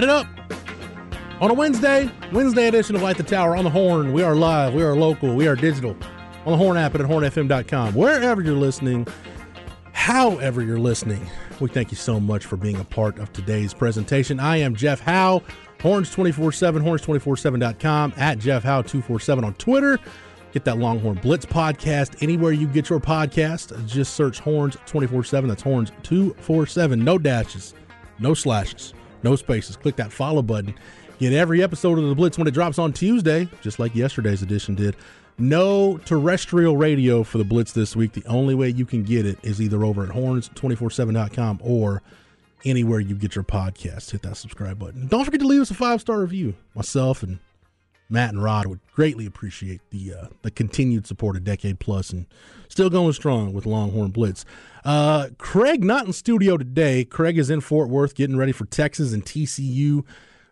Light it up. On a Wednesday, Wednesday edition of Light the Tower on the Horn. We are live, we are local, we are digital. On the Horn app and at hornfm.com. Wherever you're listening, however you're listening, we thank you so much for being a part of today's presentation. I am Jeff Howe, Horns 24 7, horns247.com, at Jeff Howe 247 on Twitter. Get that Longhorn Blitz podcast anywhere you get your podcast. Just search Horns 24 7. That's Horns 247. No dashes, no slashes no spaces. Click that follow button. Get every episode of the Blitz when it drops on Tuesday, just like yesterday's edition did. No terrestrial radio for the Blitz this week. The only way you can get it is either over at horns247.com or anywhere you get your podcast. Hit that subscribe button. Don't forget to leave us a five star review. Myself and Matt and Rod would greatly appreciate the uh, the continued support a decade plus and still going strong with Longhorn Blitz. Uh, Craig not in studio today. Craig is in Fort Worth getting ready for Texas and TCU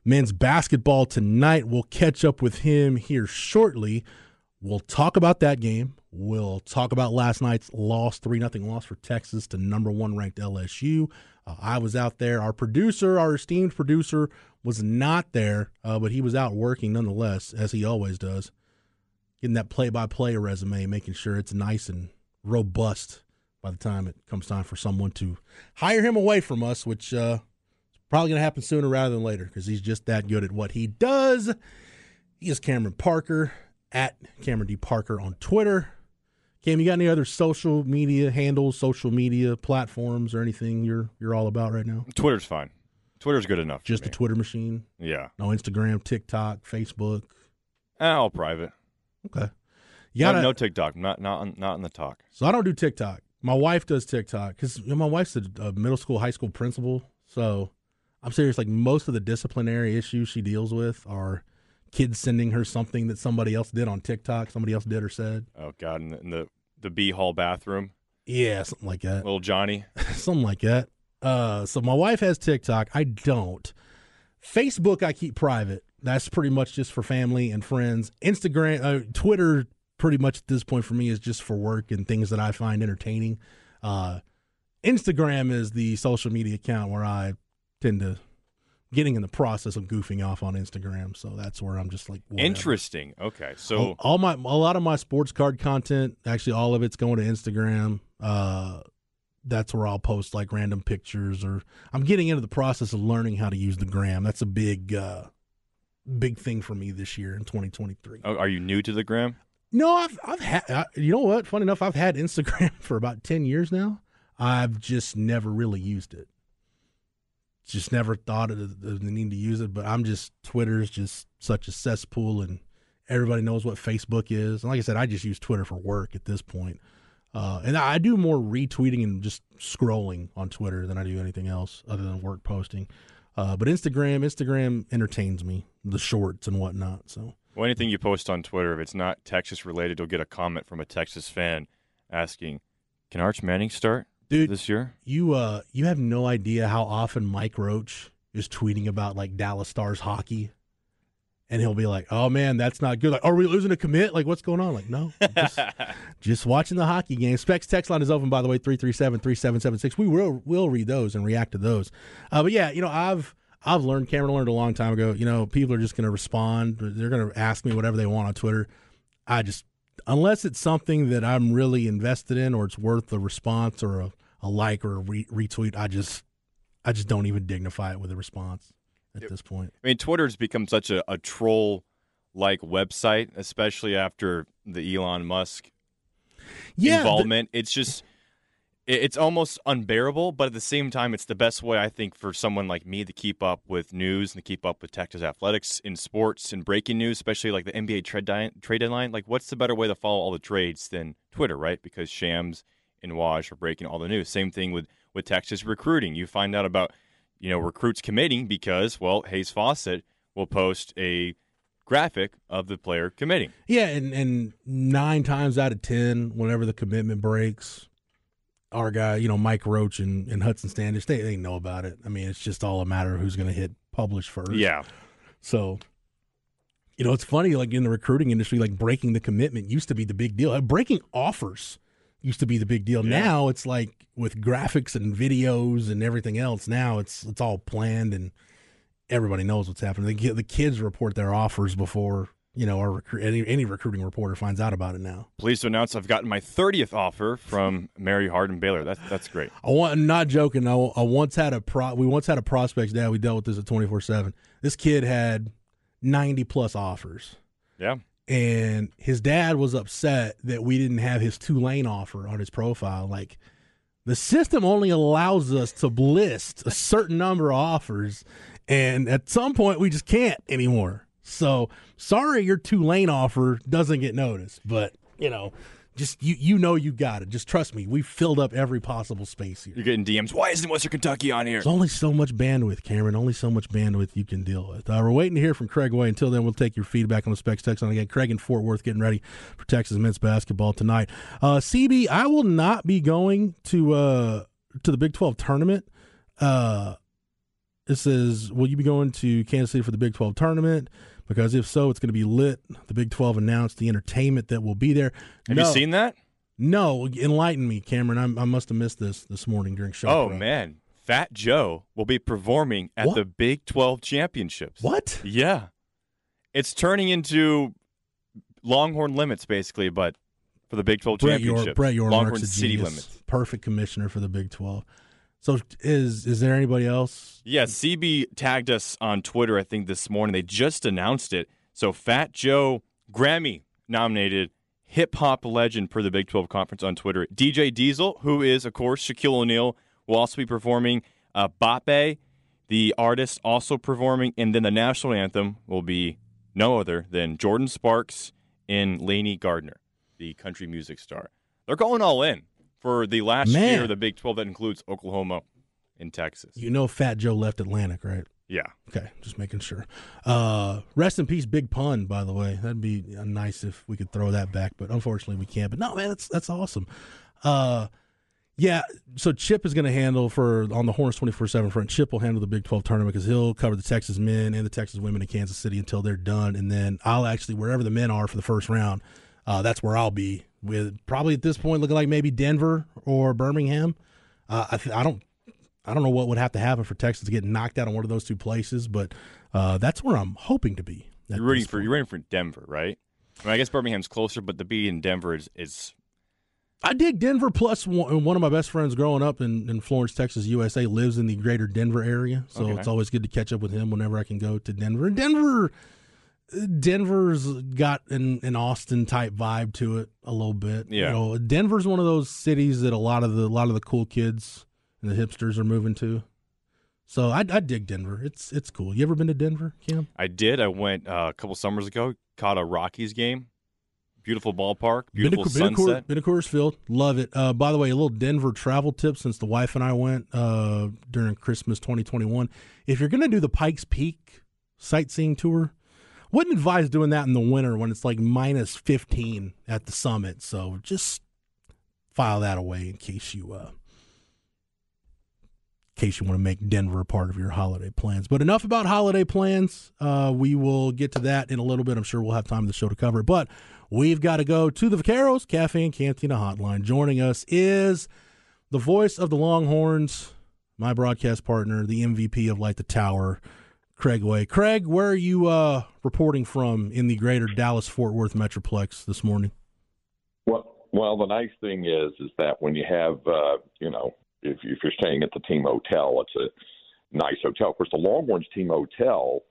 men's basketball tonight. We'll catch up with him here shortly. We'll talk about that game. We'll talk about last night's loss, 3 0 loss for Texas to number one ranked LSU. Uh, I was out there. Our producer, our esteemed producer, was not there, uh, but he was out working nonetheless, as he always does. Getting that play by play resume, making sure it's nice and robust by the time it comes time for someone to hire him away from us, which uh, is probably going to happen sooner rather than later because he's just that good at what he does. He is Cameron Parker at Cameron D. Parker on Twitter. Cam, you got any other social media handles, social media platforms, or anything you're you're all about right now? Twitter's fine. Twitter's good enough. Just a Twitter machine. Yeah. No Instagram, TikTok, Facebook. Eh, all private. Okay. You gotta, no, no TikTok. Not not on, not in the talk. So I don't do TikTok. My wife does TikTok because you know, my wife's a, a middle school, high school principal. So I'm serious. Like most of the disciplinary issues she deals with are kids sending her something that somebody else did on TikTok, somebody else did or said. Oh God, in the in the, the B hall bathroom. Yeah, something like that. Little Johnny. something like that. Uh, so my wife has TikTok. I don't. Facebook, I keep private. That's pretty much just for family and friends. Instagram, uh, Twitter, pretty much at this point for me is just for work and things that I find entertaining. Uh, Instagram is the social media account where I tend to getting in the process of goofing off on Instagram. So that's where I'm just like whatever. interesting. Okay, so all, all, my a lot of my sports card content, actually all of it's going to Instagram. Uh, that's where I'll post like random pictures or I'm getting into the process of learning how to use the gram. That's a big uh, big thing for me this year in 2023. Oh, are you new to the gram? No, I've I've had you know what? Funny enough, I've had Instagram for about ten years now. I've just never really used it. Just never thought of the, the need to use it. But I'm just Twitter's just such a cesspool, and everybody knows what Facebook is. And like I said, I just use Twitter for work at this point. Uh, and I do more retweeting and just scrolling on Twitter than I do anything else other than work posting. Uh, but Instagram, Instagram entertains me, the shorts and whatnot. So well, anything you post on Twitter, if it's not Texas related, you'll get a comment from a Texas fan asking, "Can Arch Manning start Dude, this year?" You uh, you have no idea how often Mike Roach is tweeting about like Dallas Stars hockey, and he'll be like, "Oh man, that's not good. Like, are we losing a commit? Like, what's going on? Like, no, just, just watching the hockey game." Specs text line is open by the way, 337-3776. We will will read those and react to those. Uh, but yeah, you know, I've I've learned, Cameron learned a long time ago, you know, people are just going to respond. They're going to ask me whatever they want on Twitter. I just, unless it's something that I'm really invested in or it's worth a response or a, a like or a re- retweet, I just, I just don't even dignify it with a response at this point. I mean, Twitter's become such a, a troll like website, especially after the Elon Musk yeah, involvement. The- it's just, it's almost unbearable, but at the same time, it's the best way I think for someone like me to keep up with news and to keep up with Texas athletics in sports and breaking news, especially like the NBA trade, di- trade deadline. Like, what's the better way to follow all the trades than Twitter, right? Because Shams and Woj are breaking all the news. Same thing with with Texas recruiting. You find out about you know recruits committing because well, Hayes Fawcett will post a graphic of the player committing. Yeah, and, and nine times out of ten, whenever the commitment breaks, our guy, you know, Mike Roach and, and Hudson Standish, they, they know about it. I mean, it's just all a matter of who's going to hit publish first. Yeah. So, you know, it's funny, like in the recruiting industry, like breaking the commitment used to be the big deal. Uh, breaking offers used to be the big deal. Yeah. Now it's like with graphics and videos and everything else. Now it's it's all planned and everybody knows what's happening. The, the kids report their offers before you know our any any recruiting reporter finds out about it now. Pleased to announce I've gotten my 30th offer from Mary Hardin Baylor. That's that's great. I want, I'm not joking. I, I once had a pro. We once had a prospects dad. We dealt with this at 24 seven. This kid had 90 plus offers. Yeah. And his dad was upset that we didn't have his Tulane offer on his profile. Like the system only allows us to list a certain number of offers and at some point, we just can't anymore. So sorry, your Tulane offer doesn't get noticed, but you know, just you you know you got it. Just trust me. We've filled up every possible space here. You're getting DMs. Why isn't Western Kentucky on here? There's only so much bandwidth, Cameron. Only so much bandwidth you can deal with. Uh, we're waiting to hear from Craig Way. Until then, we'll take your feedback on the specs text on again. Craig in Fort Worth getting ready for Texas men's basketball tonight. Uh, CB, I will not be going to uh, to the Big Twelve tournament. Uh, it says, Will you be going to Kansas City for the Big 12 tournament? Because if so, it's going to be lit. The Big 12 announced the entertainment that will be there. Have no, you seen that? No. Enlighten me, Cameron. I, I must have missed this this morning during show. Oh, man. Fat Joe will be performing at what? the Big 12 championships. What? Yeah. It's turning into Longhorn limits, basically, but for the Big 12 Brett championships. York, Brett York Longhorn City limits. Perfect commissioner for the Big 12. So is is there anybody else? Yeah, CB tagged us on Twitter. I think this morning they just announced it. So Fat Joe Grammy nominated hip hop legend per the Big 12 conference on Twitter. DJ Diesel, who is of course Shaquille O'Neal, will also be performing. Uh, Bape, the artist, also performing, and then the national anthem will be no other than Jordin Sparks and Laney Gardner, the country music star. They're going all in for the last Man. year of the Big 12 that includes Oklahoma and Texas. You know Fat Joe left Atlantic, right? Yeah. Okay, just making sure. Uh, rest in peace, Big Pun. By the way, that'd be nice if we could throw that back, but unfortunately we can't. But no, man, that's that's awesome. Uh, yeah. So Chip is going to handle for on the Horns twenty four seven front. Chip will handle the Big Twelve tournament because he'll cover the Texas men and the Texas women in Kansas City until they're done, and then I'll actually wherever the men are for the first round. Uh, that's where I'll be with probably at this point looking like maybe Denver or Birmingham. Uh, I, th- I don't I don't know what would have to happen for Texas to get knocked out on one of those two places, but uh, that's where I'm hoping to be. You're rooting for you're rooting for Denver, right? I, mean, I guess Birmingham's closer, but the B in Denver is, is I dig Denver. Plus, one of my best friends growing up in, in Florence, Texas, USA, lives in the greater Denver area. So okay. it's always good to catch up with him whenever I can go to Denver. Denver, Denver's got an, an Austin type vibe to it a little bit. Yeah. You know, Denver's one of those cities that a lot of the a lot of the cool kids and the hipsters are moving to. So I, I dig Denver. It's it's cool. You ever been to Denver, Cam? I did. I went uh, a couple summers ago. Caught a Rockies game. Beautiful ballpark. Beautiful been to, sunset. Been to Coors Field. Love it. Uh, by the way, a little Denver travel tip since the wife and I went uh, during Christmas 2021. If you're going to do the Pikes Peak sightseeing tour, wouldn't advise doing that in the winter when it's like minus 15 at the summit. So just file that away in case you uh, in case you want to make Denver a part of your holiday plans. But enough about holiday plans. Uh, we will get to that in a little bit. I'm sure we'll have time in the show to cover it. But we've got to go to the Vaqueros Cafe and Cantina Hotline. Joining us is the voice of the Longhorns, my broadcast partner, the MVP of Light the Tower, Craig Way. Craig, where are you uh, reporting from in the greater Dallas Fort Worth Metroplex this morning? Well, well, the nice thing is, is that when you have, uh, you know, if, if you're staying at the team hotel, it's a nice hotel. Of course, the Longhorns team hotel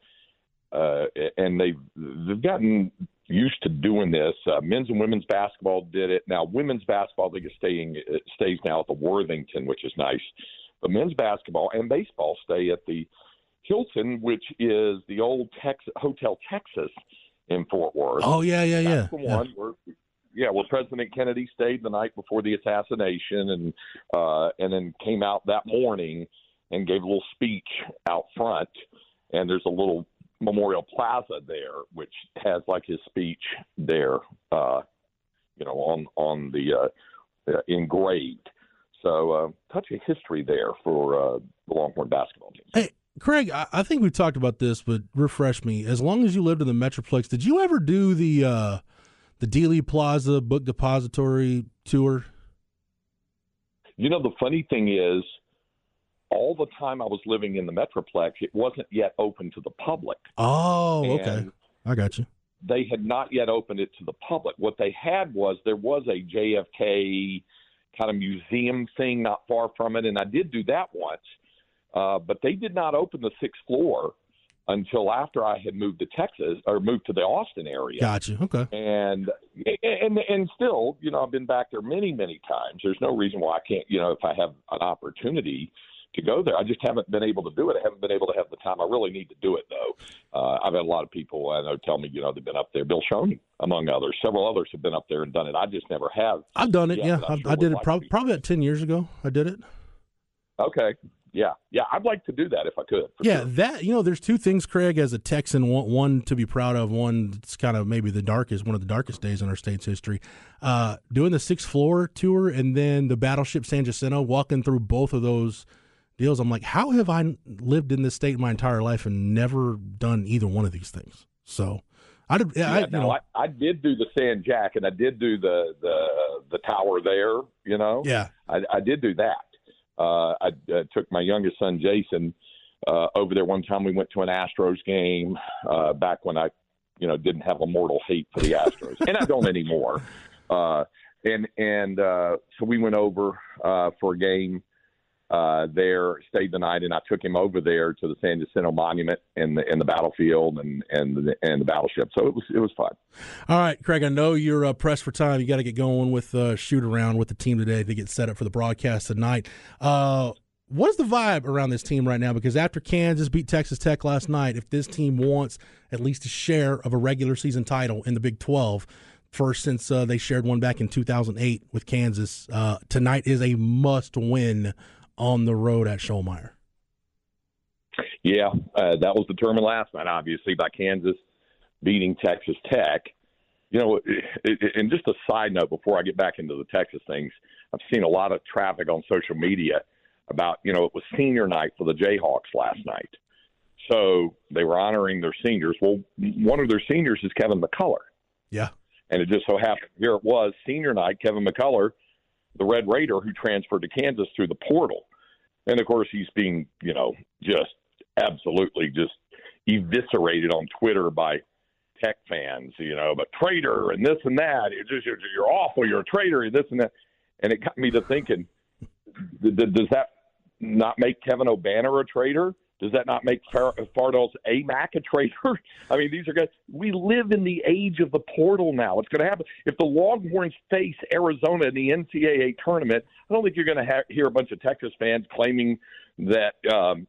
uh, and they've they've gotten used to doing this. Uh, men's and women's basketball did it. Now, women's basketball they are staying stays now at the Worthington, which is nice. But men's basketball and baseball stay at the Hilton, which is the old Texas Hotel Texas in Fort Worth. Oh yeah, yeah, yeah. That's the one where yeah, where President Kennedy stayed the night before the assassination, and uh, and then came out that morning and gave a little speech out front. And there's a little Memorial Plaza there, which has like his speech there, uh, you know, on on the uh, uh, engraved. So, uh, touch of history there for uh, the Longhorn basketball team. Hey, Craig, I, I think we talked about this, but refresh me. As long as you lived in the Metroplex, did you ever do the uh, the Dealey Plaza Book Depository tour? You know, the funny thing is, all the time I was living in the Metroplex, it wasn't yet open to the public. Oh, okay. I got you. They had not yet opened it to the public. What they had was there was a JFK kind of museum thing not far from it, and I did do that once. Uh, but they did not open the sixth floor until after I had moved to Texas or moved to the Austin area. Gotcha. Okay. And and and still, you know, I've been back there many many times. There's no reason why I can't. You know, if I have an opportunity to go there, I just haven't been able to do it. I haven't been able to have the time. I really need to do it though. Uh, I've had a lot of people I know tell me, you know, they've been up there. Bill Shoney, among others, several others have been up there and done it. I just never have. I've done it. Yeah, I, sure I did it like pro- probably about ten years ago. I did it. Okay yeah, yeah. I'd like to do that if I could. Yeah, sure. that you know, there's two things, Craig, as a Texan, one, one to be proud of, one it's kind of maybe the darkest, one of the darkest days in our state's history. Uh, doing the sixth floor tour and then the battleship San Jacinto, walking through both of those deals. I'm like, how have I lived in this state my entire life and never done either one of these things? So. I did. Yeah, I, you know, I, I, did do the San Jack, and I did do the the the tower there. You know, yeah, I, I did do that uh, I uh, took my youngest son Jason uh, over there one time. We went to an Astros game uh, back when I, you know, didn't have a mortal hate for the Astros, and I don't anymore. Uh, and and uh, so we went over uh, for a game uh, there, stayed the night, and I took him over there to the San Jacinto Monument and the and the battlefield and and the, and the battleship. So it was it was fun. All right, Craig. I know you're uh, pressed for time. You got to get going with uh, shoot around with the team today to get set up for the broadcast tonight. Uh, what is the vibe around this team right now? Because after Kansas beat Texas Tech last night, if this team wants at least a share of a regular season title in the Big Twelve, first since uh, they shared one back in 2008 with Kansas, uh, tonight is a must win on the road at Schollmaier. Yeah, uh, that was determined last night, obviously, by Kansas beating Texas Tech. You know, and just a side note before I get back into the Texas things, I've seen a lot of traffic on social media about, you know, it was senior night for the Jayhawks last night. So they were honoring their seniors. Well, one of their seniors is Kevin McCullar. Yeah. And it just so happened here it was senior night. Kevin McCullar the Red Raider who transferred to Kansas through the portal. And of course, he's being, you know, just absolutely just eviscerated on Twitter by tech fans, you know, but traitor and this and that. You're just you're, you're awful. You're a traitor. And this and that. And it got me to thinking: Does that not make Kevin Obanor a traitor? Does that not make Fardaws Aimaq a traitor? I mean, these are guys. We live in the age of the portal now. It's going to happen. If the Longhorns face Arizona in the NCAA tournament, I don't think you're going to ha- hear a bunch of Texas fans claiming that. Um,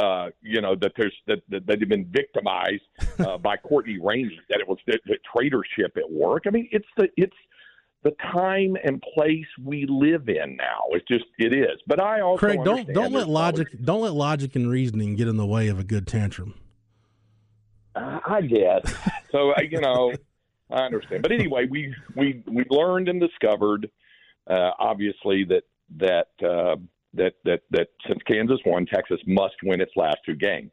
uh, you know that there's that, that they've been victimized uh, by Courtney Ramey, that it was the traitorship at work. I mean, it's the it's the time and place we live in now. It's just it is. But I also Craig, don't don't let logic probably, don't let logic and reasoning get in the way of a good tantrum. Uh, I guess. so you know, I understand. But anyway, we we we learned and discovered, uh, obviously that that uh, that that that since Kansas won, Texas must win its last two games.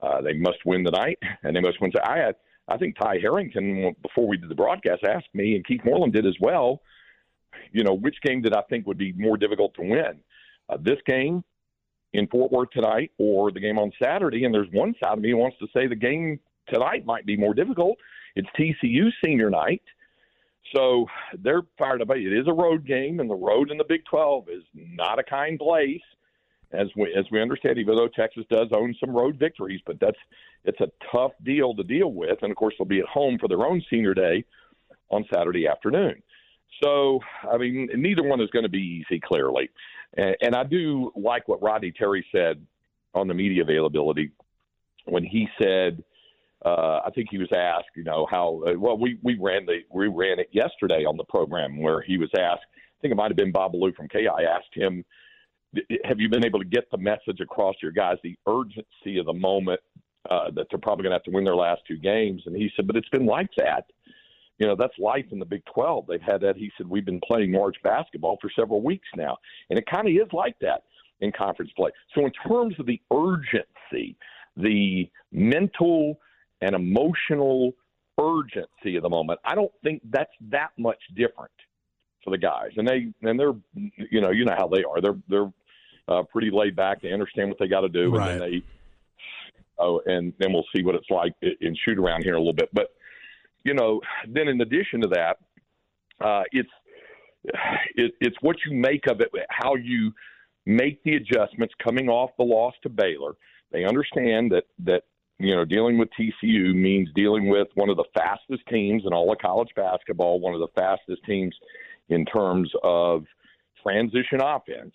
Uh, they must win tonight, and they must win. I had I think Ty Harrington, before we did the broadcast, asked me, and Keith Moreland did as well, you know, which game did I think would be more difficult to win? Uh, this game in Fort Worth tonight or the game on Saturday? And there's one side of me who wants to say the game tonight might be more difficult. It's TCU senior night. So they're fired up. It is a road game, and the road in the Big 12 is not a kind place. As we as we understand, even though Texas does own some road victories, but that's it's a tough deal to deal with. And of course, they'll be at home for their own senior day on Saturday afternoon. So, I mean, neither one is going to be easy, clearly. And, and I do like what Rodney Terry said on the media availability when he said, uh, I think he was asked, you know, how well we we ran the we ran it yesterday on the program where he was asked. I think it might have been Bob Ballou from KI asked him, "Have you been able to get the message across your guys the urgency of the moment uh, that they're probably going to have to win their last two games?" And he said, "But it's been like that." You know, that's life in the Big 12. They've had that. He said, We've been playing March basketball for several weeks now. And it kind of is like that in conference play. So, in terms of the urgency, the mental and emotional urgency of the moment. I don't think that's that much different for the guys, and they and they're you know you know how they are. They're they're uh, pretty laid back. They understand what they got to do, right. and then they oh, and then we'll see what it's like in shoot around here a little bit. But you know, then in addition to that, uh, it's it, it's what you make of it, how you make the adjustments coming off the loss to Baylor. They understand that that you know, dealing with TCU means dealing with one of the fastest teams in all of college basketball, one of the fastest teams in terms of transition offense.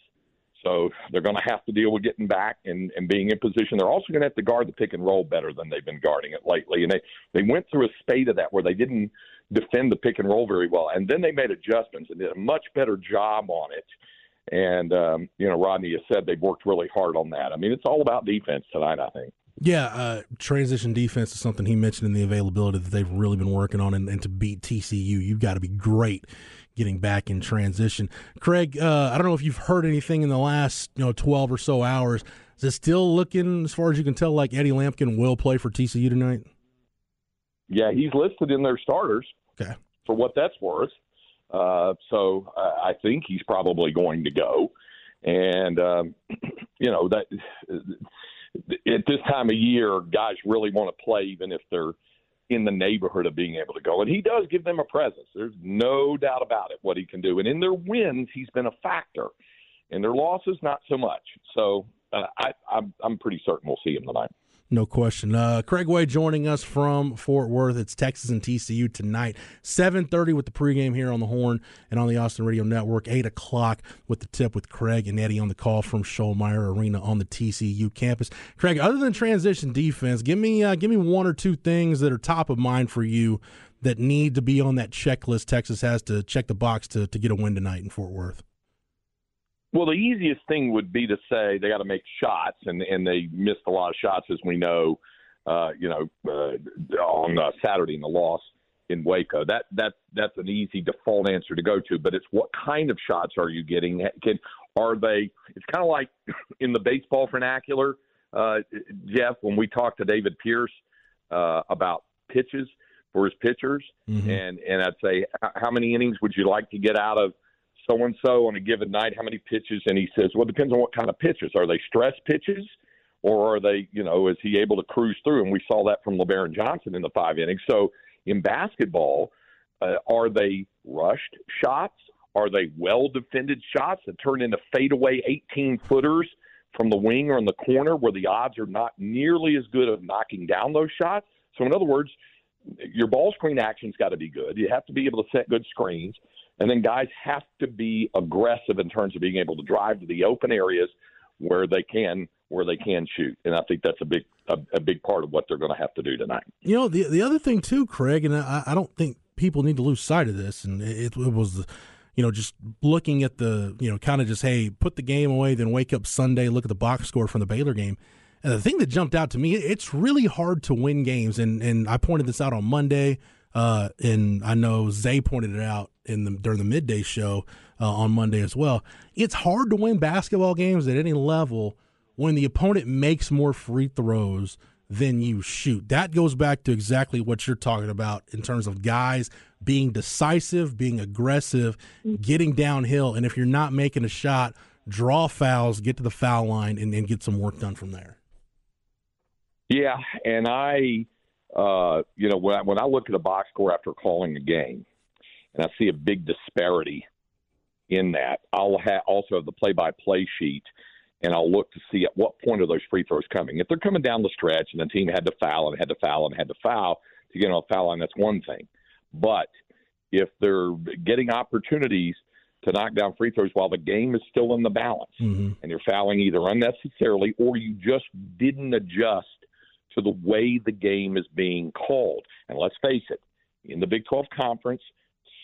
So they're going to have to deal with getting back and, and being in position. They're also going to have to guard the pick and roll better than they've been guarding it lately. And they, they went through a spate of that where they didn't defend the pick and roll very well. And then they made adjustments and did a much better job on it. And, um, you know, Rodney has said they've worked really hard on that. I mean, it's all about defense tonight, I think. Yeah, uh, transition defense is something he mentioned in the availability that they've really been working on. And, and to beat TCU, you've got to be great getting back in transition. Craig, uh, I don't know if you've heard anything in the last you know twelve or so hours. Is it still looking, as far as you can tell, like Eddie Lampkin will play for TCU tonight? Yeah, he's listed in their starters. Okay, for what that's worth. Uh, so I think he's probably going to go, and um, you know that at this time of year, guys really want to play, even if they're in the neighborhood of being able to go. And he does give them a presence. There's no doubt about it what he can do. And in their wins, he's been a factor. In their losses, not so much. So uh, I, I'm, I'm pretty certain we'll see him tonight. No question. Uh, Craig Way joining us from Fort Worth. It's Texas and TCU tonight. 7.30 with the pregame here on the Horn and on the Austin Radio Network. 8 o'clock with the tip with Craig and Eddie on the call from Schollmaier Arena on the TCU campus. Craig, other than transition defense, give me uh, give me one or two things that are top of mind for you that need to be on that checklist Texas has to check the box to, to get a win tonight in Fort Worth. Well, the easiest thing would be to say they got to make shots, and and they missed a lot of shots, as we know. Uh, you know, uh, on uh, Saturday in the loss in Waco. That that that's an easy default answer to go to. But it's what kind of shots are you getting? Can are they? It's kind of like in the baseball vernacular, uh, Jeff. When we talked to David Pierce uh, about pitches for his pitchers, mm-hmm. and and I'd say, how many innings would you like to get out of? So and so on a given night, how many pitches? And he says, well, it depends on what kind of pitches. Are they stress pitches? Or are they, you know, is he able to cruise through? And we saw that from Lebarron Johnson in the five innings. So in basketball, uh, are they rushed shots? Are they well defended shots that turn into fadeaway 18 footers from the wing or in the corner where the odds are not nearly as good of knocking down those shots? So, in other words, your ball screen action's got to be good. You have to be able to set good screens. And then guys have to be aggressive in terms of being able to drive to the open areas where they can where they can shoot. And I think that's a big a, a big part of what they're going to have to do tonight. You know, the the other thing too, Craig, and I, I don't think people need to lose sight of this. And it, it was, you know, just looking at the, you know, kind of just hey, put the game away, then wake up Sunday, look at the box score from the Baylor game. And the thing that jumped out to me, it's really hard to win games, and and I pointed this out on Monday. Uh, and I know Zay pointed it out in the during the midday show uh, on Monday as well. It's hard to win basketball games at any level when the opponent makes more free throws than you shoot. That goes back to exactly what you're talking about in terms of guys being decisive, being aggressive, getting downhill, and if you're not making a shot, draw fouls, get to the foul line, and, and get some work done from there. Yeah, and I uh, you know, when I, when I look at a box score after calling a game, and I see a big disparity in that, I'll ha- also have the play-by-play sheet, and I'll look to see at what point are those free throws coming. If they're coming down the stretch and the team had to foul and had to foul and had to foul to get on a foul line, that's one thing. But if they're getting opportunities to knock down free throws while the game is still in the balance Mm-hmm. and you're fouling either unnecessarily or you just didn't adjust to the way the game is being called. And let's face it, in the Big 12 conference,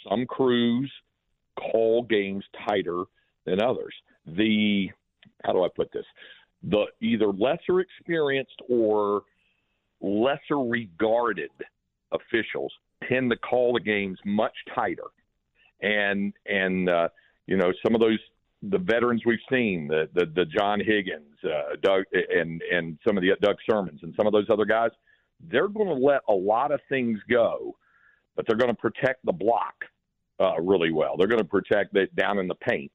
some crews call games tighter than others. The how do I put this? The either lesser experienced or lesser regarded officials tend to call the games much tighter, and and uh, you know some of those the veterans we've seen, the the, the John Higgins, uh, Doug, and and some of the Doug Sirmons, and some of those other guys, they're going to let a lot of things go, but they're going to protect the block uh, really well. They're going to protect it down in the paint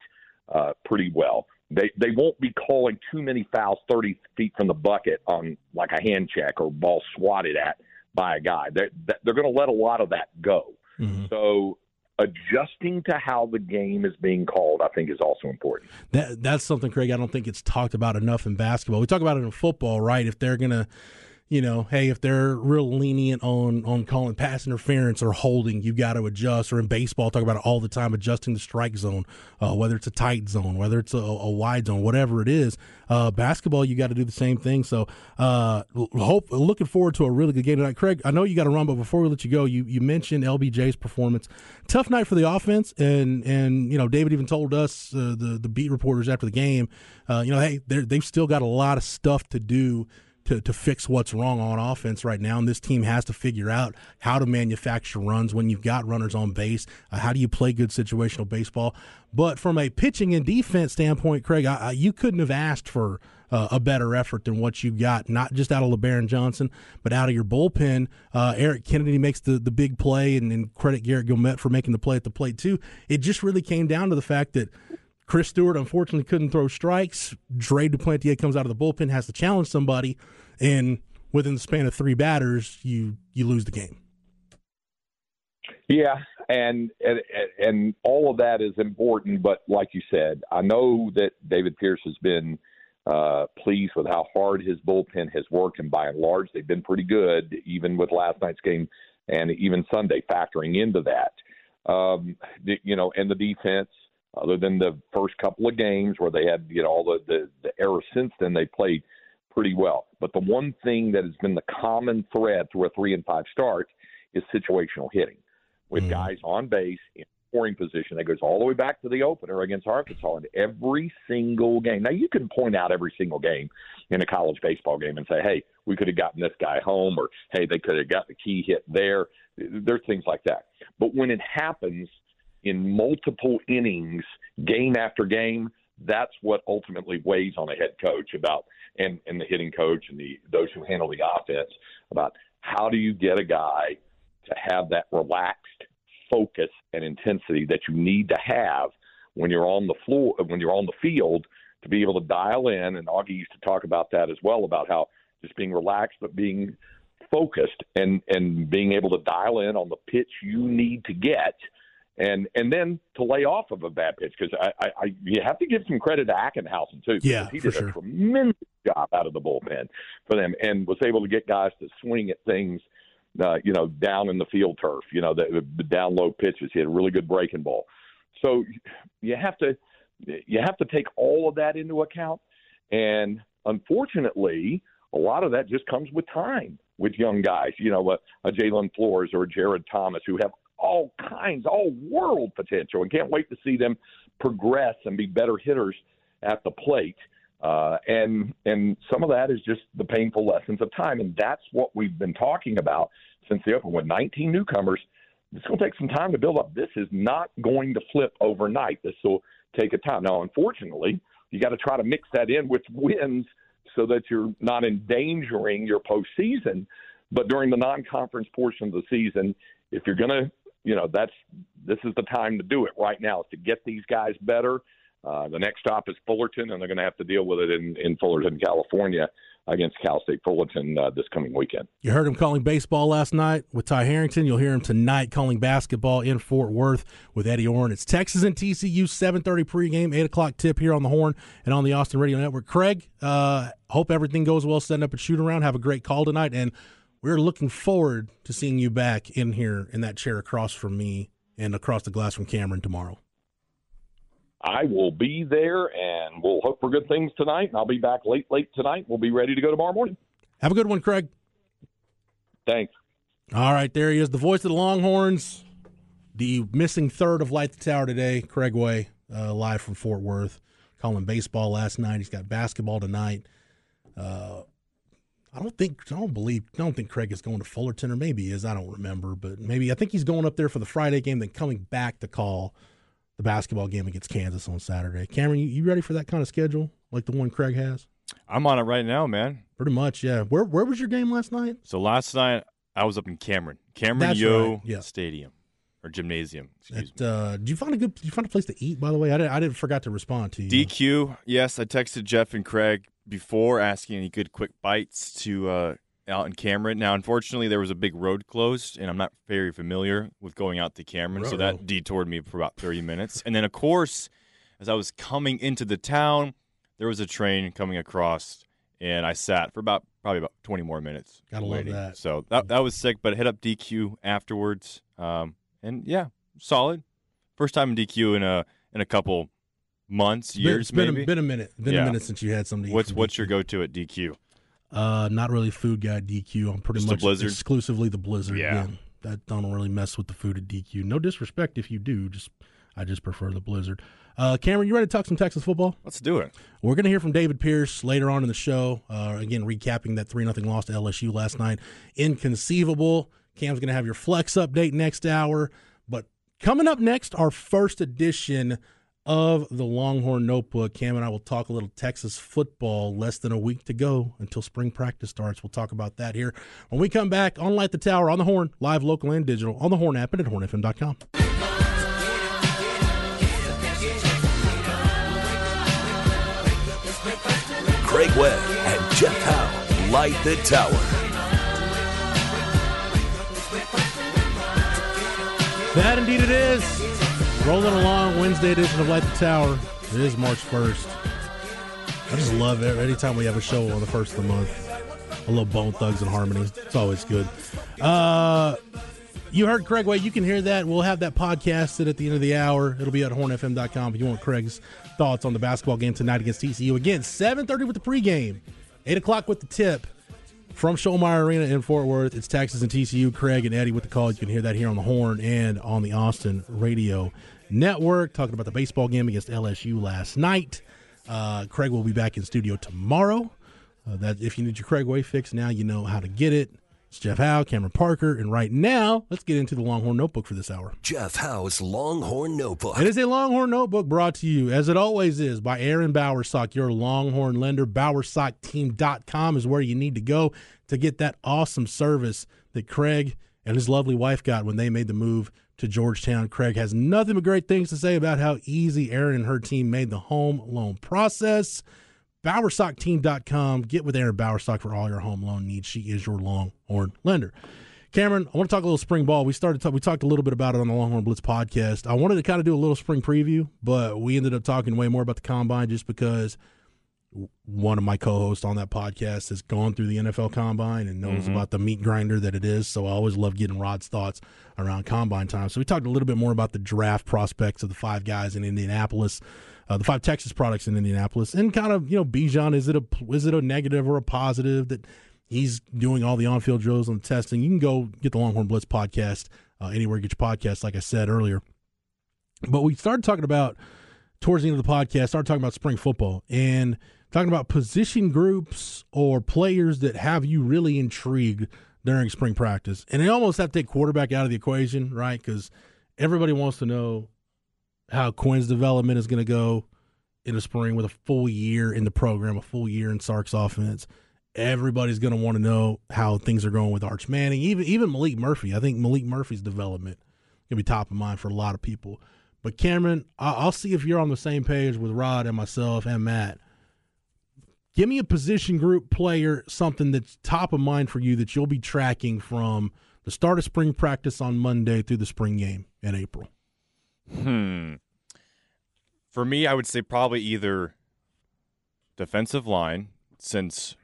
uh, pretty well. They they won't be calling too many fouls thirty feet from the bucket on like a hand check or ball swatted at by a guy. They're they're going to let a lot of that go. Mm-hmm. So adjusting to how the game is being called, I think, is also important. That that's something, Craig. I don't think it's talked about enough in basketball. We talk about it in football, right? If they're gonna, you know, hey, if they're real lenient on on calling pass interference or holding, you got to adjust. Or in baseball, talk about it all the time, adjusting the strike zone, uh, whether it's a tight zone, whether it's a, a wide zone, whatever it is. Uh, basketball, you got to do the same thing. So, uh, hope looking forward to a really good game tonight, Craig. I know you got to run, but before we let you go, you you mentioned LBJ's performance. Tough night for the offense, and and you know David even told us uh, the the beat reporters after the game, uh, you know, hey, they've still got a lot of stuff to do to, to fix what's wrong on offense right now. And this team has to figure out how to manufacture runs when you've got runners on base. Uh, how do you play good situational baseball? But from a pitching and defense standpoint, Craig, I, I, you couldn't have asked for uh, a better effort than what you got, not just out of Lebarron Johnson, but out of your bullpen. Uh, Eric Kennedy makes the, the big play, and, and credit Garrett Guillemette for making the play at the plate, too. It just really came down to the fact that Chris Stewart unfortunately couldn't throw strikes. Dre Duplantier comes out of the bullpen, has to challenge somebody, and within the span of three batters, you you lose the game. Yeah, and and and all of that is important. But like you said, I know that David Pierce has been uh, pleased with how hard his bullpen has worked, and by and large, they've been pretty good, even with last night's game and even Sunday factoring into that. Um, you know, and the defense other than the first couple of games where they had you know all the, the the errors since then they played pretty well. But the one thing that has been the common thread through a three and five start is situational hitting. With mm. guys on base in scoring position that goes all the way back to the opener against arkansas in every single game. Now you can point out every single game in a college baseball game and say hey we could have gotten this guy home or hey they could have got the key hit there. There's things like that. But when it happens in multiple innings, game after game, that's what ultimately weighs on a head coach about and, and the hitting coach and the those who handle the offense about how do you get a guy to have that relaxed focus and intensity that you need to have when you're on the floor when you're on the field to be able to dial in and Augie used to talk about that as well about how just being relaxed but being focused and and being able to dial in on the pitch you need to get and and then to lay off of a bad pitch because I, I, I you have to give some credit to Ackenhausen too. Yeah, he did sure. a tremendous job out of the bullpen for them and was able to get guys to swing at things, uh, you know, down in the field turf. You know, the, the down low pitches. He had a really good breaking ball. So you have to you have to take all of that into account, and unfortunately, a lot of that just comes with time with young guys. You know, a, a Jalen Flores or a Jared Thomas who have all kinds, all world potential, and can't wait to see them progress and be better hitters at the plate. Uh, and and some of that is just the painful lessons of time, and that's what we've been talking about since the Open. With 19 newcomers, it's going to take some time to build up. This is not going to flip overnight. This will take a time. Now, unfortunately, you got to try to mix that in with wins so that you're not endangering your postseason. But during the non-conference portion of the season, if you're going to you know that's this is the time to do it right now to get these guys better Uh, the next stop is Fullerton, and they're going to have to deal with it in, in Fullerton, California, against Cal State Fullerton uh, this coming weekend. You heard him calling baseball last night with Ty Harrington. You'll hear him tonight calling basketball in Fort Worth with Eddie Orrin. It's Texas and TCU, 7.30 pregame, 8 o'clock tip here on the Horn and on the Austin Radio Network. Craig, uh, hope everything goes well setting up a shoot-around. Have a great call tonight, and we're looking forward to seeing you back in here in that chair across from me and across the glass from Cameron tomorrow. I will be there, and we'll hope for good things tonight. And I'll be back late, late tonight. We'll be ready to go tomorrow morning. Have a good one, Craig. Thanks. All right, there he is, the voice of the Longhorns, the missing third of Light the Tower today, Craig Way, uh, live from Fort Worth. Calling baseball last night. He's got basketball tonight. Uh, I don't think I don't believe I don't think Craig is going to Fullerton, or maybe he is. I don't remember, but maybe I think he's going up there for the Friday game, then coming back to call the basketball game against Kansas on Saturday. Cameron, you, you ready for that kind of schedule like the one Craig has? I'm on it right now, man. Pretty much, yeah. Where where was your game last night? So last night I was up in Cameron, Cameron That's Yo right, yeah. Stadium or gymnasium. Excuse At, uh, did you find a good? Did you find a place to eat? By the way, I didn't. I didn't forgot to respond to you. DQ. Yes, I texted Jeff and Craig before asking any good quick bites to uh, out in Cameron. Now, unfortunately, there was a big road closed, and I'm not very familiar with going out to Cameron, so that detoured me for about 30 minutes. And then, of course, as I was coming into the town, there was a train coming across, and I sat for about probably about 20 more minutes. Gotta love waiting. that. So that that was sick, but I hit up DQ afterwards, um, and yeah, solid. First time in DQ in a in a couple months, It's been- years, it's been, maybe. a, been a minute. Been Yeah. a minute since you had something. What's what's DQ. your go to at DQ? Uh, not really food guy DQ. I'm pretty Just much exclusively the Blizzard. Yeah. that I don't really mess with the food at DQ. No disrespect if you do. Just I just prefer the Blizzard. Uh, Cameron, you ready to talk some Texas football? Let's do it. We're going to hear from David Pierce later on in the show. Uh, again, recapping that 3 0 loss to LSU last night. Inconceivable. Cam's going to have your flex update next hour. But coming up next, our first edition of the Longhorn Notebook. Cam and I will talk a little Texas football. Less than a week to go until spring practice starts. We'll talk about that here when we come back on Light the Tower on the Horn, live, local, and digital on the Horn app and at hornfm.com. Craig Way and Jeff Howe light the tower. That indeed it is. Rolling along Wednesday edition of Light the Tower. It is March 1st. I just love it. Anytime we have a show on the first of the month, a little Bone Thugs and Harmony. It's always good. Uh, you heard Craig Way. You can hear that. We'll have that podcasted at the end of the hour. It'll be at hornfm.com if you want Craig's thoughts on the basketball game tonight against TCU. Again, 7.30 with the pregame, 8 o'clock with the tip. From Schollmaier Arena in Fort Worth, it's Texas and TCU. Craig and Eddie with the call. You can hear that here on the Horn and on the Austin Radio Network. Talking about the baseball game against LSU last night. Uh, Craig will be back in studio tomorrow. Uh, that if you need your Craig Way fix, now you know how to get it. It's Jeff Howe, Cameron Parker, and right now, let's get into the Longhorn Notebook for this hour. Jeff Howe's Longhorn Notebook. It is a Longhorn Notebook brought to you, as it always is, by Aaron Bowersock, your Longhorn lender. BowersockTeam.com is where you need to go to get that awesome service that Craig and his lovely wife got when they made the move to Georgetown. Craig has nothing but great things to say about how easy Aaron and her team made the home loan process. BowersockTeam.com. Get with Aaron Bowersock for all your home loan needs. She is your Longhorn lender. Cameron, I want to talk a little spring ball. We started talk, we talked a little bit about it on the Longhorn Blitz podcast. I wanted to kind of do a little spring preview, but we ended up talking way more about the combine just because one of my co-hosts on that podcast has gone through the NFL combine and knows mm-hmm. about the meat grinder that it is. So I always love getting Rod's thoughts around combine time. So we talked a little bit more about the draft prospects of the five guys in Indianapolis, uh, the five Texas products in Indianapolis, and kind of you know Bijan is it a is it a negative or a positive that he's doing all the on-field drills and testing. You can go get the Longhorn Blitz podcast uh, anywhere you get your podcast, like I said earlier. But we started talking about towards the end of the podcast, started talking about spring football and talking about position groups or players that have you really intrigued during spring practice. And they almost have to take quarterback out of the equation, right? Because everybody wants to know how Quinn's development is going to go in the spring with a full year in the program, a full year in Sark's offense. Everybody's going to want to know how things are going with Arch Manning, even even Maalik Murphy. I think Maalik Murphy's development going to be top of mind for a lot of people. But Cameron, I'll see if you're on the same page with Rod and myself and Matt. Give me a position group player, something that's top of mind for you that you'll be tracking from the start of spring practice on Monday through the spring game in April. Hmm. For me, I would say probably either defensive line, since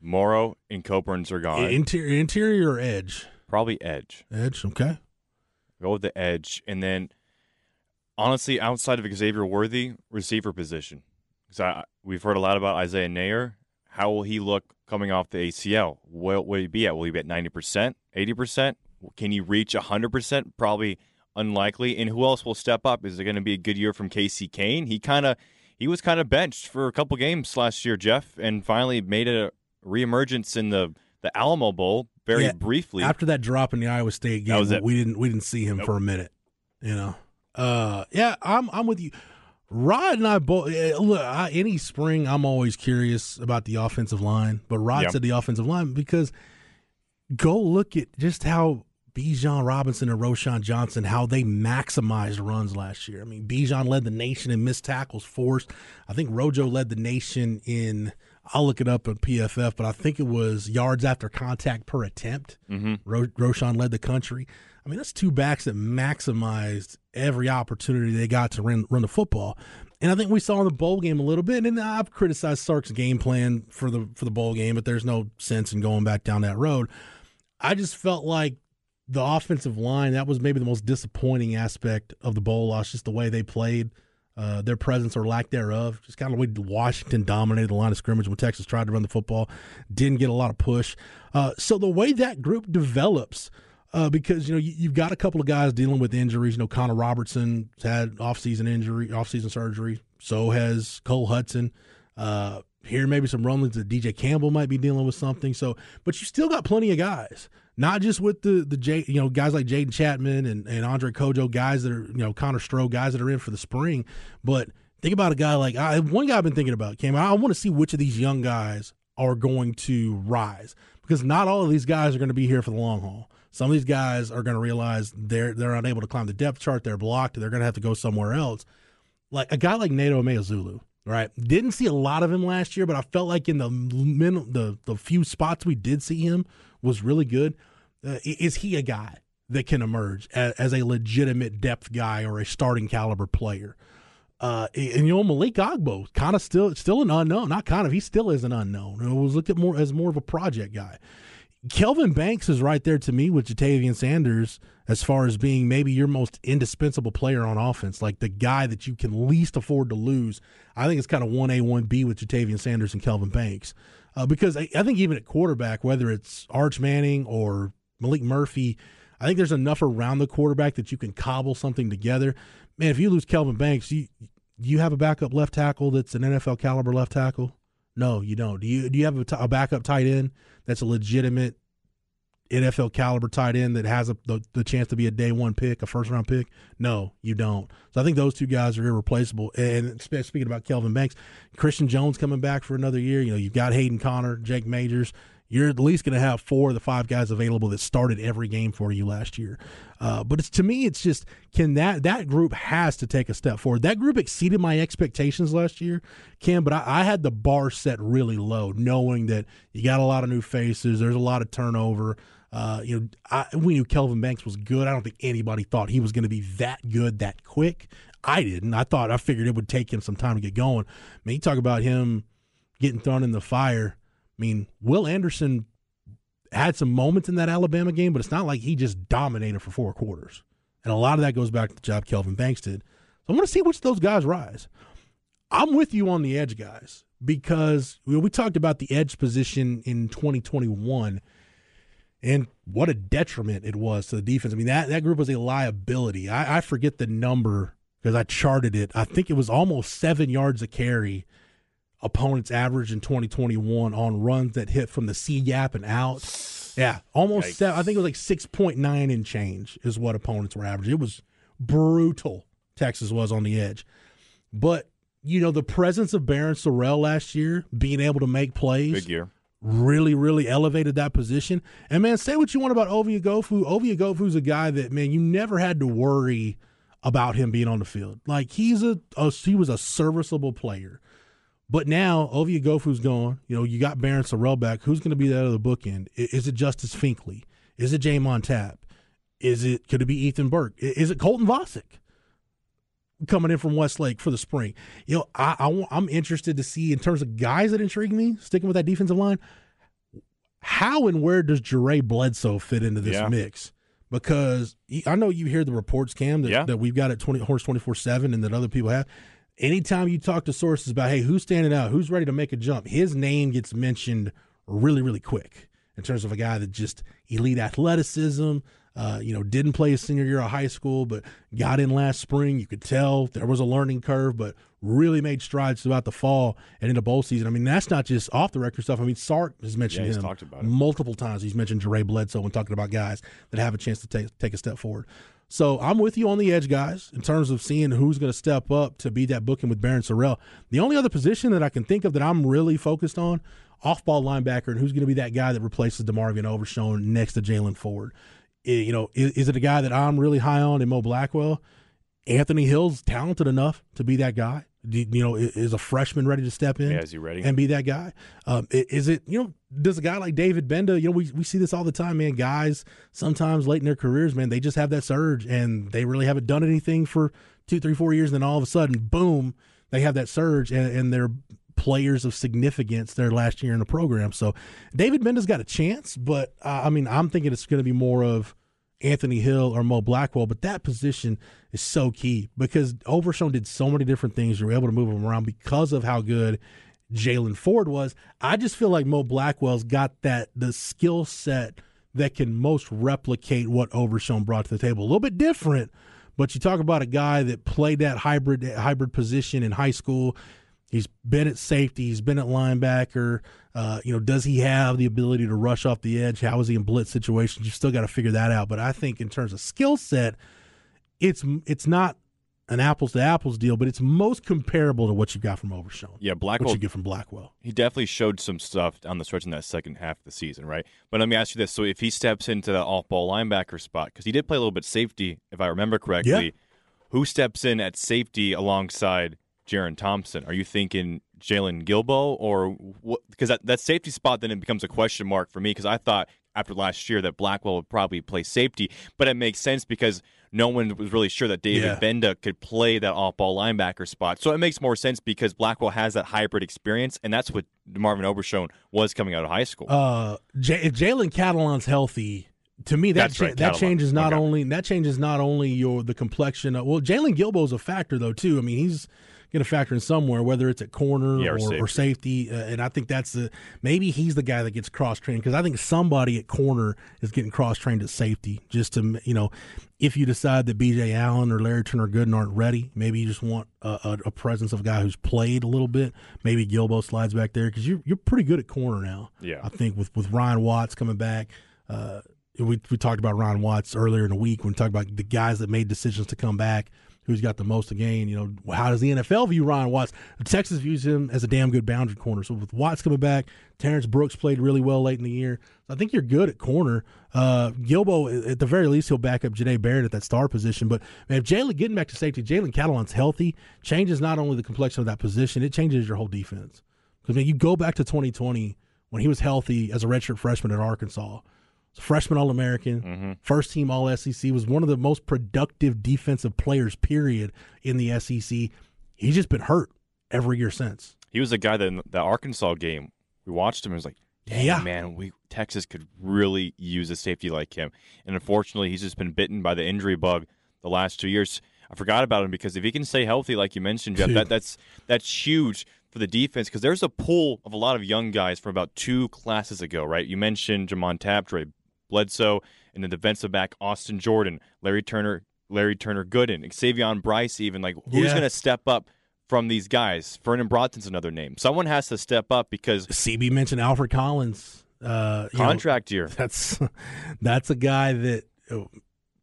Moro and Coburns are gone. Interior, interior or edge? Probably edge. Edge, okay. Go with the edge, and then honestly, outside of Xavier Worthy, receiver position. Because we've heard a lot about Isaiah Neyor. How will he look coming off the ACL? What will he be at? Will he be at ninety percent, eighty percent? Can he reach hundred percent? Probably unlikely. And who else will step up? Is it going to be a good year from Casey Cain? He kind of he was kind of benched for a couple games last year, Jeff, and finally made a reemergence in the the Alamo Bowl very yeah, briefly. After that drop in the Iowa State game, we didn't we didn't see him nope. for a minute. You know, uh, yeah, I'm I'm with you. Rod and I both eh, look. I, any spring, I'm always curious about the offensive line, but Rod yep. said the offensive line because go look at just how Bijan Robinson and Roschon Johnson, how they maximized runs last year. I mean, Bijan led the nation in missed tackles forced. I think Rojo led the nation in, I'll look it up in PFF, but I think it was yards after contact per attempt. Mm-hmm. Ro- Roschon led the country. I mean, that's two backs that maximized every opportunity they got to run, run the football. And I think we saw in the bowl game a little bit, and I've criticized Sark's game plan for the for the bowl game, but there's no sense in going back down that road. I just felt like the offensive line that was maybe the most disappointing aspect of the bowl loss just the way they played uh, their presence or lack thereof just kind of the way washington dominated the line of scrimmage when texas tried to run the football didn't get a lot of push uh, so the way that group develops uh, because you know you, have got a couple of guys dealing with injuries. You know, Connor Robertson had offseason injury, offseason surgery. So has Cole Hudson. Uh, here, maybe some rumblings that DJ Campbell might be dealing with something. So, but you still got plenty of guys not just with the the J, you know guys like Jaden Chapman and, and Andre Cojoe, guys that are you know Connor Stroh, guys that are in for the spring. But think about a guy like I, one guy I've been thinking about, Cam. I want to see which of these young guys are going to rise because not all of these guys are going to be here for the long haul. Some of these guys are going to realize they're they're unable to climb the depth chart. They're blocked. They're going to have to go somewhere else. Like a guy like Neto Umeozulu, right? Didn't see a lot of him last year, but I felt like in the the the few spots we did see him, was really good. Uh, is he a guy that can emerge as, as, a legitimate depth guy or a starting caliber player? Uh, and you know Malik Agbo, kind of still still an unknown. Not kind of, he still is an unknown. It was looked at more as more of a project guy. Kelvin Banks is right there to me with Ja'Tavion Sanders as far as being maybe your most indispensable player on offense, like the guy that you can least afford to lose. I think it's kind of 1A, 1B with Ja'Tavion Sanders and Kelvin Banks. Uh, because I, I, think even at quarterback, whether it's Arch Manning or Maalik Murphy, I think there's enough around the quarterback that you can cobble something together. Man, if you lose Kelvin Banks, you you have a backup left tackle that's an NFL caliber left tackle? No, you don't. Do you do you have a, t- a backup tight end that's a legitimate NFL caliber tight end that has a, the, the chance to be a day one pick, a first round pick? No, you don't. So I think those two guys are irreplaceable. And speaking about Kelvin Banks, Christian Jones coming back for another year. You know, you've got Hayden Conner, Jake Majors. You're at least going to have four of the five guys available that started every game for you last year. Uh, but it's to me, it's just can that that group has to take a step forward. That group exceeded my expectations last year, Cam. But I, I had the bar set really low, knowing that you got a lot of new faces. There's a lot of turnover. Uh, you know, I, we knew Kelvin Banks was good. I don't think anybody thought he was going to be that good that quick. I didn't. I thought I figured it would take him some time to get going. I mean, you talk about him getting thrown in the fire. I mean, Will Anderson had some moments in that Alabama game, but it's not like he just dominated for four quarters. And a lot of that goes back to the job Kelvin Banks did. So I want to see which of those guys rise. I'm with you on the edge guys because we talked about the edge position in 2021 and what a detriment it was to the defense. I mean, that, that group was a liability. I, I forget the number because I charted it. I think it was almost seven yards a carry opponents average in 2021 on runs that hit from the C gap and out. Yeah, almost. Seven, I think it was like 6.9 in change is what opponents were averaging. It was brutal. Texas was on the edge, but you know the presence of Barryn Sorrell last year, being able to make plays, big year, really, really elevated that position. And man, say what you want about Ovie Oghoufo. Ovie Oghoufo's a guy that man you never had to worry about him being on the field. Like he's a, a he was a serviceable player. But now Ovie Oghoufo gone. You know, you got Barryn Sorrell back. Who's going to be that other bookend? Is it Justice Finkley? Is it J'Mond Tapp? Is it could it be Ethan Burke? Is it Colton Vasek coming in from Westlake for the spring? You know, I, I I'm interested to see in terms of guys that intrigue me. Sticking with that defensive line, how and where does Jure Bledsoe fit into this yeah. mix? Because I know you hear the reports, Cam, that, yeah. that we've got at 20, Horse 24 7 and that other people have. Anytime you talk to sources about, hey, who's standing out, who's ready to make a jump, his name gets mentioned really, really quick in terms of a guy that just elite athleticism, uh, you know, didn't play his senior year of high school, but got in last spring. You could tell there was a learning curve, but really made strides throughout the fall and into bowl season. I mean, that's not just off the record stuff. I mean, Sark has mentioned yeah, him multiple times. He's mentioned Jure Bledsoe when talking about guys that have a chance to take take a step forward. So I'm with you on the edge, guys, in terms of seeing who's going to step up to be that booking with Barryn Sorrell. The only other position that I can think of that I'm really focused on, off-ball linebacker, and who's going to be that guy that replaces DeMarvion Overshown next to Jaylan Ford you know, is, is, it a guy that I'm really high on in Mo Blackwell? Anthony Hill's talented enough to be that guy. You know, is a freshman ready to step in? Yeah, is he ready and be that guy? Um, is it you know? Does a guy like David Gbenda? You know, we we see this all the time, man. Guys sometimes late in their careers, man, they just have that surge and they really haven't done anything for two, three, four years. And then all of a sudden, boom, they have that surge and, and they're players of significance their last year in the program. So David Gbenda's got a chance, but uh, I mean, I'm thinking it's going to be more of Anthony Hill or Mo Blackwell, but that position is so key because Overshown did so many different things. You were able to move him around because of how good Jaylan Ford was. I just feel like Mo Blackwell's got that the skill set that can most replicate what Overshown brought to the table. A little bit different, but you talk about a guy that played that hybrid hybrid position in high school. He's been at safety. He's been at linebacker. Uh, you know, does he have the ability to rush off the edge? How is he in blitz situations? You still got to figure that out. But I think in terms of skill set, it's it's not an apples to apples deal, but it's most comparable to what you got from Overshown. Yeah, Blackwell. What you get from Blackwell. He definitely showed some stuff on the stretch in that second half of the season, right? But let me ask you this: so if he steps into that off-ball linebacker spot, because he did play a little bit safety, if I remember correctly, yeah. who steps in at safety alongside? Jerrin Thompson? Are you thinking Jaylon Guilbeau or what? Because that, that safety spot then it becomes a question mark for me because I thought after last year that Blackwell would probably play safety, but it makes sense because no one was really sure that David yeah. Gbenda could play that off-ball linebacker spot. So it makes more sense because Blackwell has that hybrid experience, and that's what Marvin Overshown was coming out of high school. Uh, J- if Jalen Catalon's healthy, to me that cha- right, that changes not okay. only that changes not only your the complexion. Of, well, Jaylon Guilbeau's a factor though too. I mean he's going to factor in somewhere, whether it's at corner yeah, or, or, safety. Or safety. Uh, and I think that's the maybe he's the guy that gets cross trained because I think somebody at corner is getting cross trained at safety just to you know if you decide that B.J. Allen or Larry Turner Gooden aren't ready, maybe you just want a, a, a, presence of a guy who's played a little bit. Maybe Guilbeau slides back there because you're you're pretty good at corner now. Yeah, I think with with Ryan Watts coming back. Uh, we, we talked about Ryan Watts earlier in the week when we talked about the guys that made decisions to come back who's got the most to gain. You know, how does the NFL view Ryan Watts? Texas views him as a damn good boundary corner. So with Watts coming back, Terrence Brooks played really well late in the year. I think you're good at corner. Uh, Guilbeau, at the very least, he'll back up Jahdae Barron at that star position. But man, if Jalen getting back to safety, Jalen Catalon's healthy, changes not only the complexion of that position, it changes your whole defense. Because man, you go back to 2020 when he was healthy as a redshirt freshman at Arkansas freshman All American, mm-hmm. first team All SEC, was one of the most productive defensive players, period, in the SEC. He's just been hurt every year since. He was a guy that in the Arkansas game, we watched him and was like, yeah, man, we Texas could really use a safety like him. And unfortunately, he's just been bitten by the injury bug the last two years. I forgot about him because if he can stay healthy, like you mentioned, Jeff, that, that's that's huge for the defense because there's a pool of a lot of young guys from about two classes ago, right? You mentioned J'Mond Tapp, Dre Bledsoe, and the defensive back Austin Jordan, Larry Turner, Larry Turner Gooden, X'Avion Brice, even like who's yeah. going to step up from these guys? Vernon Broughton's another name. Someone has to step up because CB mentioned Alfred Collins. Uh, contract know, year. That's that's a guy that oh,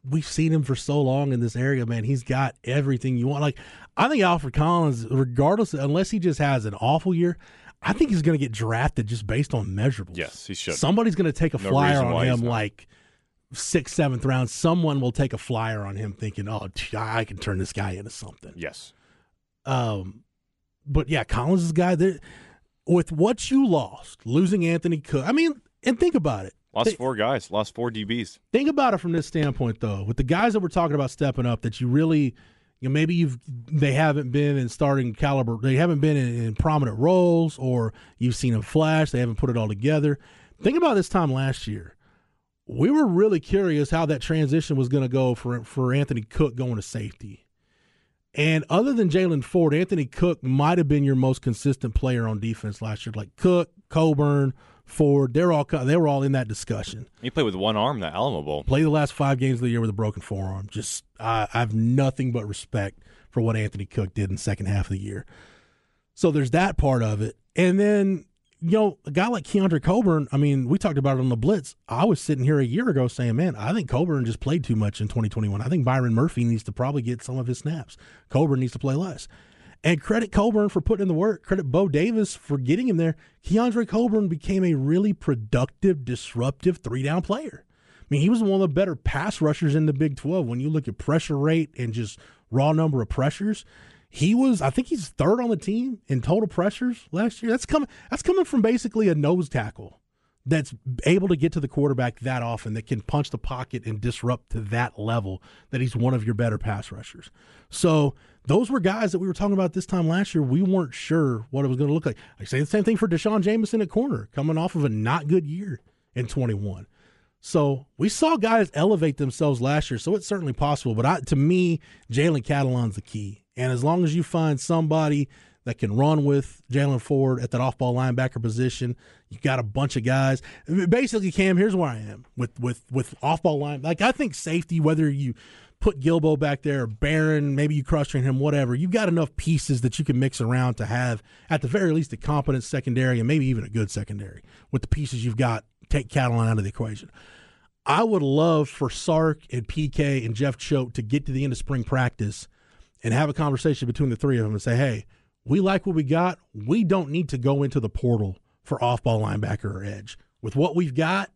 we've seen him for so long in this area. Man, he's got everything you want. Like I think Alfred Collins, regardless, unless he just has an awful year, I think he's going to get drafted just based on measurables. Yes, he should. Somebody's going to take a no flyer on him like sixth, seventh round, someone will take a flyer on him, thinking, "Oh, I can turn this guy into something." Yes. Um, but yeah, Collins is a guy that with what you lost, losing Anthony Cook. I mean, and think about it. Lost Think- four guys. Lost four DBs. Think about it from this standpoint, though. With the guys that we're talking about stepping up, that you really, you know, maybe you've they haven't been in starting caliber, they haven't been in, in prominent roles, or you've seen them flash, they haven't put it all together. Think about this time last year. We were really curious how that transition was going to go for for Anthony Cook going to safety. And other than Jaylan Ford, Anthony Cook might have been your most consistent player on defense last year. Like Cook, Coburn, Ford, they're all they were all in that discussion He played with one arm that Alamo Bowl. play the last five games of the year with a broken forearm. Just I, I have nothing but respect for what Anthony Cook did in the second half of the year. So there's that part of it, and then you know a guy like Keandre Coburn. I mean, we talked about it on the Blitz. I was sitting here a year ago saying, "Man, I think Coburn just played too much in 2021. I think Byron Murphy needs to probably get some of his snaps. Coburn needs to play less." And credit Coburn for putting in the work. Credit Bo Davis for getting him there. Keandre Coburn became a really productive, disruptive three down player. I mean, he was one of the better pass rushers in the Big 12. When you look at pressure rate and just raw number of pressures, he was, I think he's third on the team in total pressures last year. That's coming that's coming from basically a nose tackle that's able to get to the quarterback that often, that can punch the pocket and disrupt to that level, that he's one of your better pass rushers. So those were guys that we were talking about this time last year. We weren't sure what it was going to look like. I say the same thing for D'Shawn Jamison at corner, coming off of a not good year in 21. So we saw guys elevate themselves last year, so it's certainly possible. But I, to me, Jalen Catalon's the key. And as long as you find somebody that can run with Jaylan Ford at that off-ball linebacker position, you got a bunch of guys. Basically, Cam, here's where I am with with with off-ball line. Like I think safety, whether you put Guilbeau back there, or Barron, maybe you cross train him, whatever. You've got enough pieces that you can mix around to have, at the very least, a competent secondary and maybe even a good secondary with the pieces you've got. Take Catalon out of the equation. I would love for Sark and PK and Jeff Choate to get to the end of spring practice and have a conversation between the three of them and say, hey, we like what we got. We don't need to go into the portal for off ball linebacker or edge. With what we've got,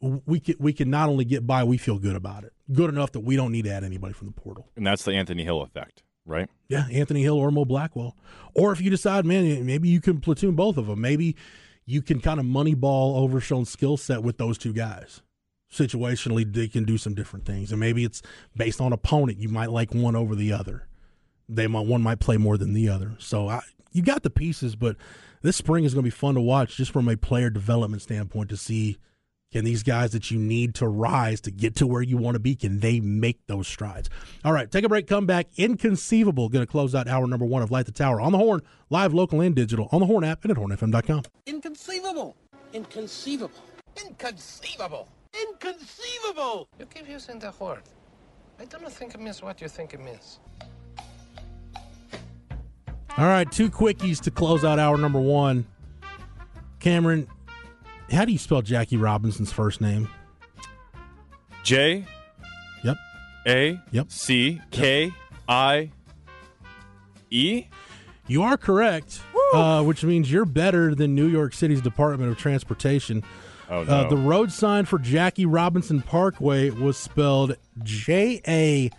we can, we can not only get by, we feel good about it. Good enough that we don't need to add anybody from the portal. And that's the Anthony Hill effect, right? Yeah, Anthony Hill or Mo Blackwell. Or if you decide, man, maybe you can platoon both of them. Maybe you can kind of moneyball Overshown skill set with those two guys. Situationally, they can do some different things, and maybe it's based on opponent. You might like one over the other. They might one might play more than the other. So I, you got the pieces, but this spring is going to be fun to watch, just from a player development standpoint, to see can these guys that you need to rise to get to where you want to be, can they make those strides? All right, take a break, come back. Inconceivable, going to close out hour number one of Light the Tower on the Horn, live, local, and digital, on the Horn app and at hornfm.com. Inconceivable. Inconceivable. Inconceivable. Inconceivable. You keep using that word. I don't think it means what you think it means. All right, two quickies to close out hour number one. Cameron, how do you spell Jackie Robinson's first name? J Yep. A Yep. C K I E. You are correct, uh, which means you're better than New York City's Department of Transportation. Oh no. Uh, the road sign for Jackie Robinson Parkway was spelled J A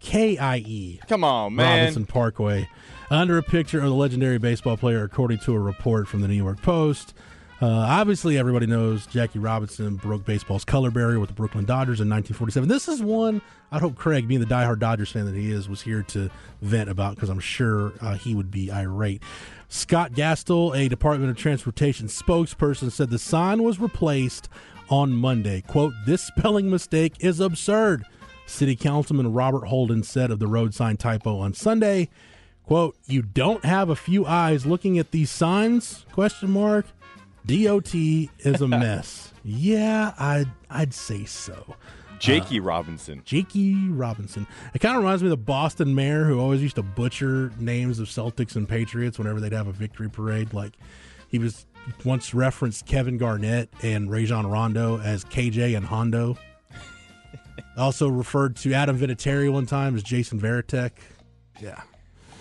K I E. Come on, man. Robinson Parkway, under a picture of the legendary baseball player, according to a report from the New York Post. Uh, obviously, everybody knows Jackie Robinson broke baseball's color barrier with the Brooklyn Dodgers in 1947. This is one I'd hope Craig, being the diehard Dodgers fan that he is, was here to vent about because I'm sure uh, he would be irate. Scott Gastel, a Department of Transportation spokesperson, said the sign was replaced on Monday. "Quote: This spelling mistake is absurd." City Councilman Robert Holden said of the road sign typo on Sunday. "Quote: You don't have a few eyes looking at these signs?" Question mark. DOT is a mess. yeah, I'd I'd say so. Jakey uh, Robinson. Jakey Robinson. It kind of reminds me of the Boston mayor who always used to butcher names of Celtics and Patriots whenever they'd have a victory parade. Like he was once referenced Kevin Garnett and Rajon Rondo as KJ and Hondo. also referred to Adam Vinatieri one time as Jason Varitek. Yeah.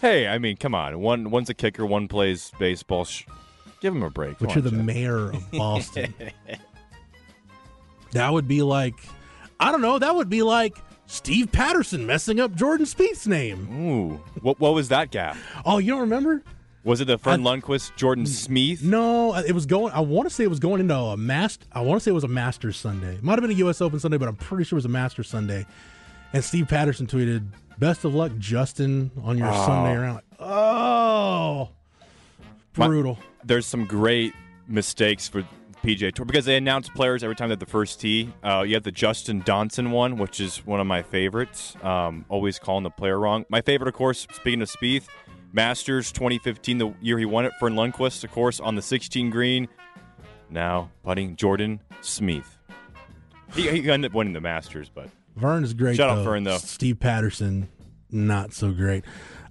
Hey, I mean, come on. One one's a kicker, one plays baseball. Sh- give him a break. But Come you're the Jeff. mayor of Boston. that would be like I don't know. That would be like Steve Patterson messing up Jordan Spieth's name. Ooh, what what was that gap? Oh, you don't remember? Was it the Verne Lundquist, Jordan Smith? No, it was going. I want to say it was going into a master. I want to say it was a Masters Sunday. It might have been a U.S. Open Sunday, but I'm pretty sure it was a Masters Sunday. And Steve Patterson tweeted, "Best of luck, Justin, on your oh. Sunday round." Oh, My- brutal. There's some great mistakes for PGA Tour because they announce players every time at the first tee. Uh, you have the Justin Donson one, which is one of my favorites. Um, always calling the player wrong. My favorite, of course, speaking of Spieth, Masters 2015, the year he won it. Verne Lundquist, of course, on the 16 green. Now putting Jordan Smith. He, he ended up winning the Masters, but Vern is great. Shout out though. Vern, though. Steve Patterson, not so great.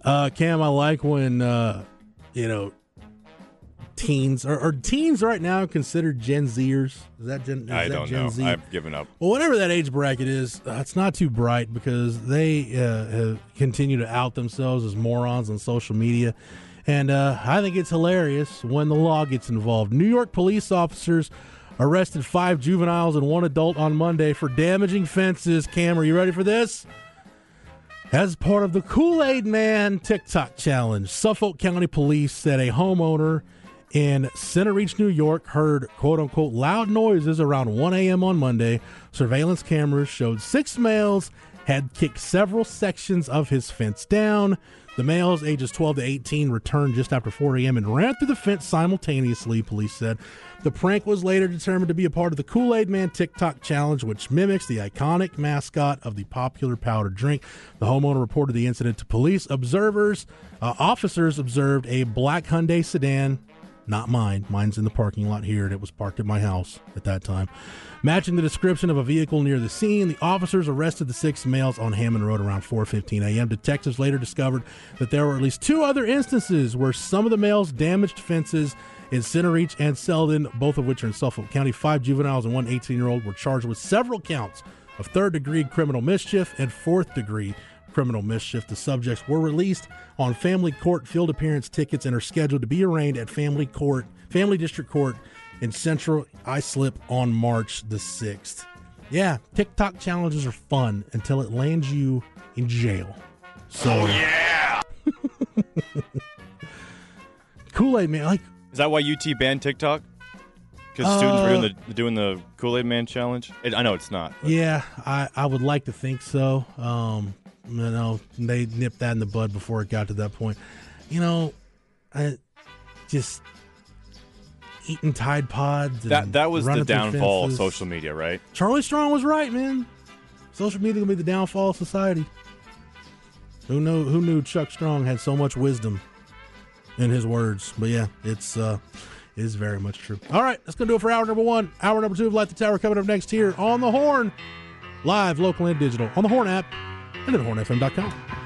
Uh, Cam, I like when uh, you know teens or, or teens right now considered Gen Zers. Is that Gen? Is I that don't Gen know. Z? I've given up. Well, whatever that age bracket is, uh, it's not too bright because they uh, have continue to out themselves as morons on social media. And uh, I think it's hilarious when the law gets involved. New York police officers arrested five juveniles and one adult on Monday for damaging fences. Cam, are you ready for this? As part of the Kool Aid Man TikTok challenge, Suffolk County Police said a homeowner in Centereach, New York, heard quote unquote loud noises around 1 a.m. on Monday. Surveillance cameras showed six males had kicked several sections of his fence down. The males, ages 12 to 18, returned just after 4 a.m. and ran through the fence simultaneously, police said. The prank was later determined to be a part of the Kool Aid Man TikTok challenge, which mimics the iconic mascot of the popular powdered drink. The homeowner reported the incident to police. Observers, uh, officers observed a black Hyundai sedan not mine. Mine's in the parking lot here, and it was parked at my house at that time. Matching the description of a vehicle near the scene, the officers arrested the six males on Hammond Road around 4:15 a.m. Detectives later discovered that there were at least two other instances where some of the males damaged fences in Centereach and Selden, both of which are in Suffolk County. Five juveniles and one 18-year-old were charged with several counts of third-degree criminal mischief and fourth-degree criminal mischief. The subjects were released on family court field appearance tickets and are scheduled to be arraigned at family court, family district court in Central Islip on March the 6th. Yeah, TikTok challenges are fun until it lands you in jail. So yeah. Kool-Aid man, like Is that why UT banned TikTok? Because students were doing the doing the Kool Aid Man challenge. It, I know it's not. but- Yeah, I, I would like to think so. Um, you know, they nipped that in the bud before it got to that point. You know, I just eating Tide Pods. That that was the downfall of social media, right? Charlie Strong was right, man. Social media gonna be the downfall of society. Who knew? Who knew Chuck Strong had so much wisdom in his words? But yeah, it's uh, is very much true. All right, that's gonna do it for hour number one. Hour number two of Light the Tower coming up next here on the Horn, live, local, and digital on the Horn app and at hornfm.com.